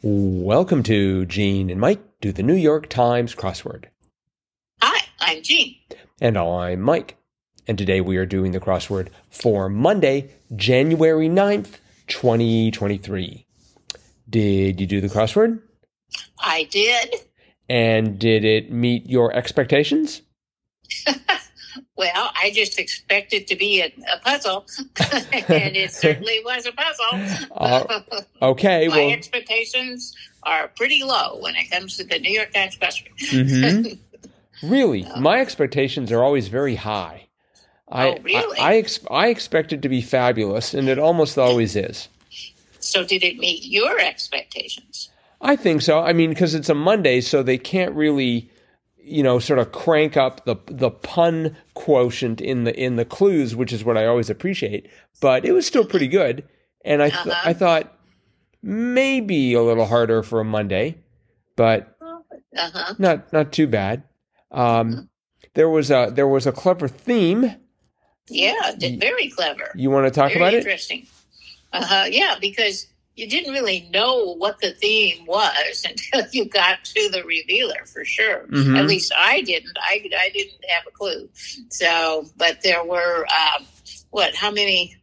Welcome to Gene and Mike do the New York Times crossword. Hi, I'm Jean. And I'm Mike. And today we are doing the crossword for Monday, January 9th, 2023. Did you do the crossword? I did. And did it meet your expectations? well, I just expected it to be a, a puzzle, and it certainly was a puzzle. Uh, okay, My well, expectations are pretty low when it comes to the New York Times crossword. mhm. really, my expectations are always very high. I, Oh, really? I, I, ex- I expect it to be fabulous, and it almost always is. so, did it meet your expectations? I think so. I mean, because it's a Monday, so they can't really, you know, sort of crank up the the pun quotient in the in the clues, which is what I always appreciate. But it was still pretty good, and I th- Uh-huh. I thought maybe a little harder for a Monday, but Uh huh. not not too bad. Um, there was a there was a clever theme. Yeah, very clever. You want to talk very about it? interesting. Uh huh. Yeah, because you didn't really know what the theme was until you got to the revealer, for sure. Mhm. At least I didn't. I I didn't have a clue. So, but there were um, what? How many?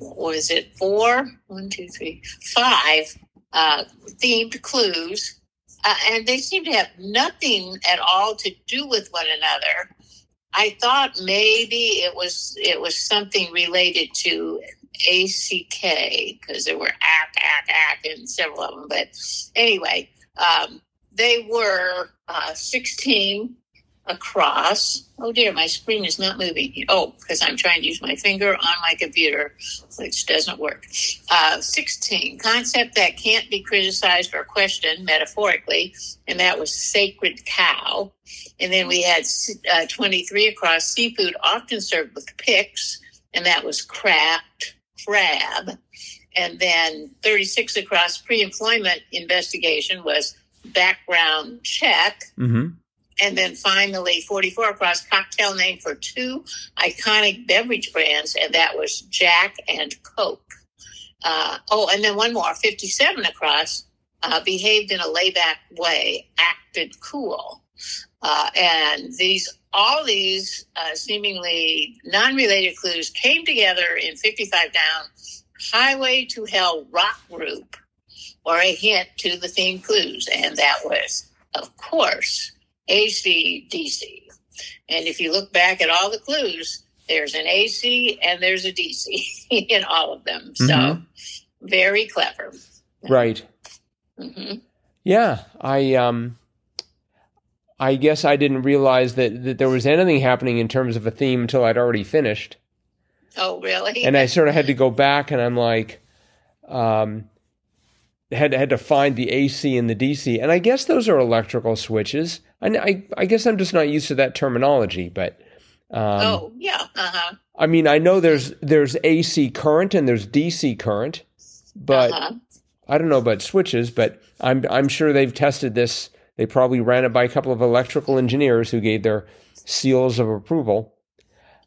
Was it four? One, two, three, five uh, themed clues, uh, and they seemed to have nothing at all to do with one another. I thought maybe it was it was something related to ACK because there were ack ack ack and several of them. But anyway, um, they were uh, sixteen across. Oh dear, my screen is not moving. Oh, because I'm trying to use my finger on my computer, which doesn't work. Uh, 16, concept that can't be criticized or questioned metaphorically, and that was sacred cow. And then we had uh, 23 across seafood often served with picks, and that was crapped crab. And then 36 across pre employment investigation was background check. Mm-hmm. And then finally, 44 across cocktail name for two iconic beverage brands, and that was Jack and Coke. Uh, oh, and then one more, 57 across, uh, behaved in a layback way, acted cool. Uh, and these, all these uh, seemingly non-related clues came together in 55 down, Highway to Hell rock group, or a hint to the theme clues, and that was, of course, ACDC. And if you look back at all the clues, there's an AC and there's a DC in all of them. So Mhm. very clever. Right. hmm Yeah, I um I guess I didn't realize that, that there was anything happening in terms of a theme until I'd already finished. Oh, really? And I sort of had to go back and I'm like um had had to find the AC and the DC. And I guess those are electrical switches. I I, I guess I'm just not used to that terminology, but um oh, yeah. Uh huh. I mean, I know there's there's AC current and there's DC current, but uh-huh. I don't know about switches, but I'm I'm sure they've tested this. They probably ran it by a couple of electrical engineers who gave their seals of approval.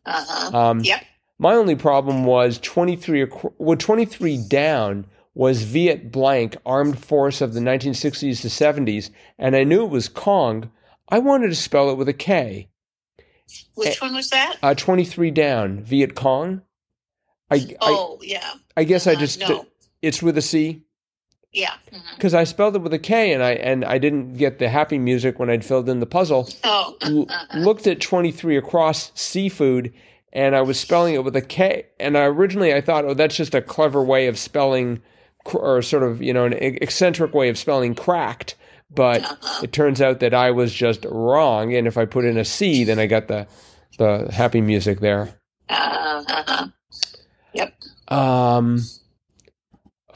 Uh-huh. Um, Yep. My only problem was 23 well 23 down was Viet blank armed force of the 1960s to 70s, and I knew it was Kong. I wanted to spell it with a K. Which one was that? Uh, 23 down, Viet Cong. I I, oh, yeah. I guess I Uh, just no. it's with a C. Yeah. mhm. because I spelled it with a K and I and I didn't get the happy music when I'd filled in the puzzle. Oh, L- looked at 23 across seafood and I was spelling it with a K and I originally I thought oh that's just a clever way of spelling cr- or sort of you know an eccentric way of spelling cracked but Uh-huh. it turns out that I was just wrong and if I put in a C then I got the the happy music there. uh, uh-huh. Yep. Um,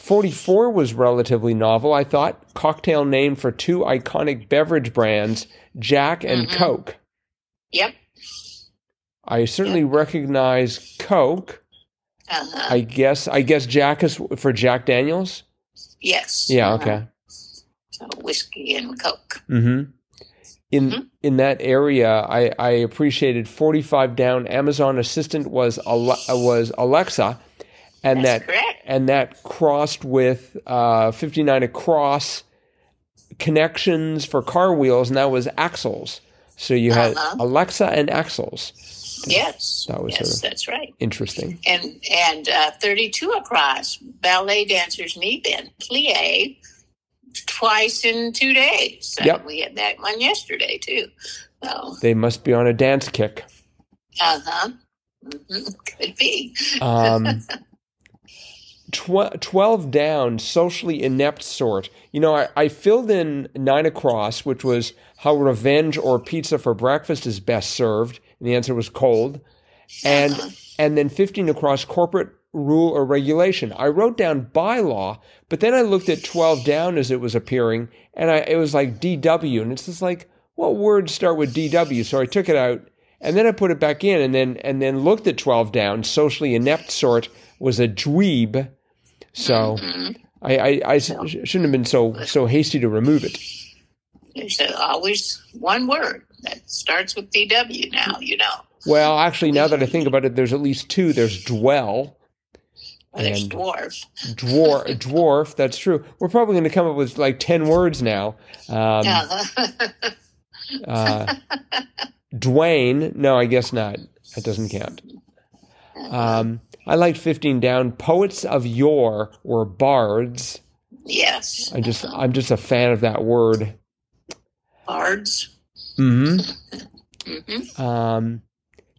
44 was relatively novel, I thought. Cocktail name for two iconic beverage brands, Jack and Mhm. Coke. Yep. I certainly recognize Coke. Uh-huh. I guess I guess Jack is for Jack Daniels. yes. Yeah, Uh-huh. okay. So whiskey and Coke. Mm-hmm. In Mhm. in that area, I, I appreciated 45 down. Amazon Assistant was Ale- was Alexa, and That's that correct. And that crossed with uh, 59 across connections for car wheels, and that was axles. So you had Uh-huh. Alexa and axles. Yes, That was yes, that's right. Interesting. And and uh, 32 across ballet dancers knee bend plie twice in two days. So Yep. we had that one yesterday too. So They must be on a dance kick. uh huh, hmm could be. Um, tw- 12 down, socially inept sort. You know, I, I filled in nine across, which was how revenge or pizza for breakfast is best served. And the answer was cold. And, and then 15 across corporate rule or regulation. I wrote down bylaw, but then I looked at 12 down as it was appearing and I, it was like DW. And it's just like, what words start with DW? So I took it out and then I put it back in and then, and then looked at 12 down. Socially inept sort was a dweeb. So Mhm. I, I, I sh- shouldn't have been so, so hasty to remove it. There's always one word that starts with DW now, you know. Well, actually, now that I think about it, there's at least two. There's dwell, Well, there's dwarf. dwarf, dwarf. That's true. We're probably going to come up with like ten words now. Um, uh, Dwayne. No, I guess not. That doesn't count. Um, I liked 15 down. Poets of yore were bards. yes. I just, I'm just a fan of that word. Bards. hmm hmm Um,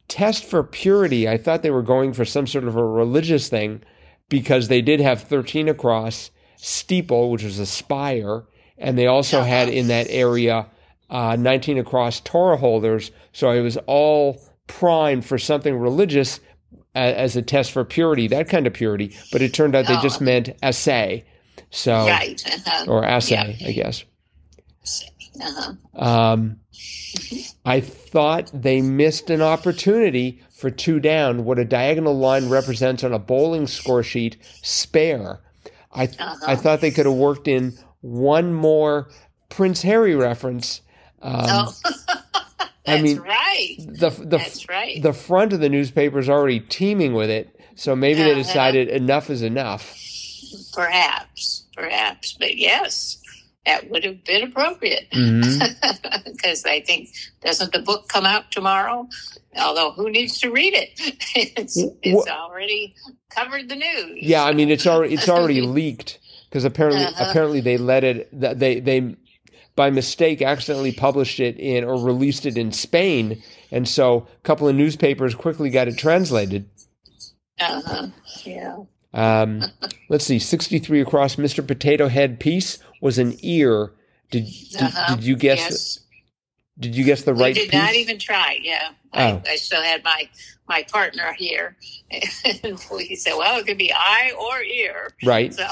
test for purity. I thought they were going for some sort of a religious thing because they did have 13 across steeple, which was a spire, and they also had in that area uh, 19 across Torah holders. So it was all primed for something religious as a test for purity, that kind of purity. But it turned out they just Oh. meant assay. So, Right. Uh-huh. or assay, I guess. Uh-huh. Um, I thought they missed an opportunity for two down. What a diagonal line represents on a bowling score sheet, spare. I th- Uh-huh. I thought they could have worked in one more Prince Harry reference. Um, oh, I mean, right. the the That's right. the front of the newspaper is already teeming with it. So maybe they Uh-huh. decided enough is enough. perhaps, perhaps, but yes, that would have been appropriate because I think doesn't the book come out tomorrow? Although who needs to read it? it's, it's already covered the news. Yeah, I mean it's already it's already leaked because apparently Uh-huh. apparently they let it they they by mistake accidentally published it in or released it in Spain, and so a couple of newspapers quickly got it translated. Uh-huh. Yeah. Um, let's see, sixty three across. Mr. Potato Head piece was an ear. Did did, Uh-huh. did you guess? Yes. Did you guess the right did piece? not even try. Yeah, Oh. I, I still had my my partner here, and we said, "Well, it could be eye or ear." right. So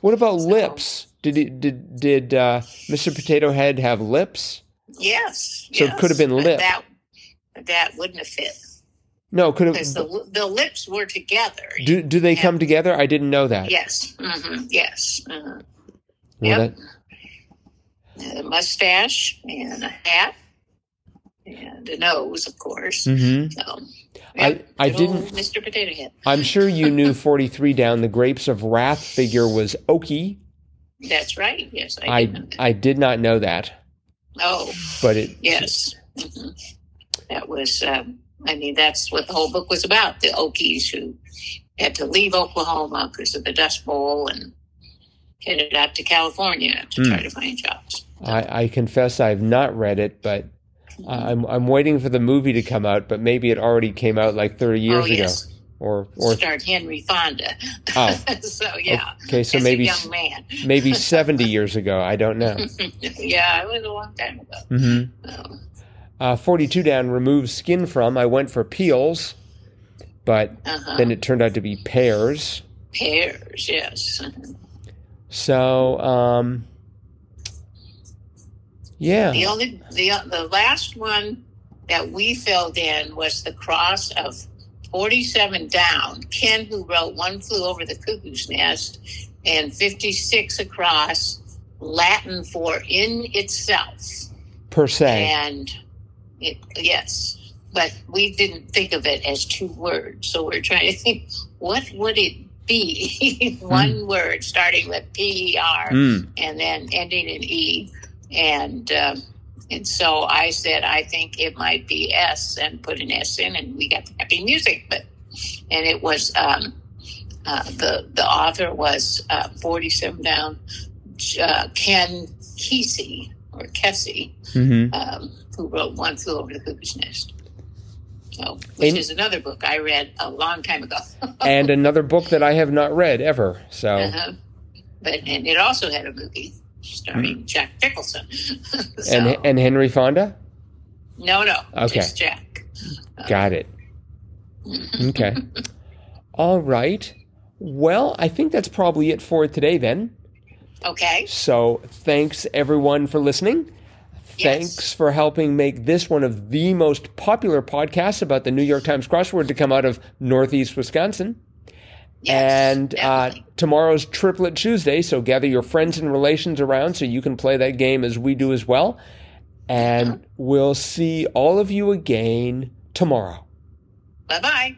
What about lips? Did it, did did uh, Mr. Potato Head have lips? yes, So it could have been lip. That that wouldn't have fit No, could because have. the the lips were together. Do do they Yeah. come together? I didn't know that. Yes, hmm yes. Uh, Well, Yep. that- a mustache and a hat and a nose, of course. mhm. So, I- yep, I didn't- Mr. Potato Head. I'm sure you knew 43 down. The Grapes of Wrath figure was Okie. That's right. Yes, I, I did. I did not know that, Oh, but it yes. hmm That was. Um, I mean, that's what the whole book was about. The Okies who had to leave Oklahoma because of the Dust Bowl and headed out to California to Hmm. try to find jobs. I, I confess I've not read it, but I'm I'm waiting for the movie to come out. But maybe it already came out like 30 years oh, ago, yes. Or or Starred Henry Fonda. Oh. so yeah, okay, so as maybe a young man. maybe 70 years ago. I don't know. yeah, it was a long time ago. hmm So, Uh, 42 down. Remove skin from. I went for peels, but uh-huh. then it turned out to be pears. pears, yes. So um, yeah. The only the the last one that we filled in was the cross of forty seven down. Ken, who wrote "One Flew Over the Cuckoo's Nest," and fifty six across, Latin for "in itself," per se. and it, yes, but we didn't think of it as two words, so we're trying to think what would it be? one word starting with P E R Mm. and then ending in E. And um, and so I said I think it might be S and put an S in, and we got happy music. But and it was um, uh, the the author was uh, forty seven down uh, Ken Kesey or Kesey, hmm um, who wrote One Flew Over the Cuckoo's Nest. So, which And- is another book I read a long time ago. and another book that I have not read ever. So Uh-huh. But and it also had a movie starring hmm. Jack Nicholson. so, and and Henry Fonda. no, no, Okay. just Jack. Got it. Okay. All right. Well, I think that's probably it for today then. Okay. So thanks everyone for listening. Yes. Thanks for helping make this one of the most popular podcasts about the New York Times crossword to come out of Northeast Wisconsin. Yes, and uh, tomorrow's Triplet Tuesday, so gather your friends and relations around so you can play that game as we do as well. And we'll see all of you again tomorrow. bye bye.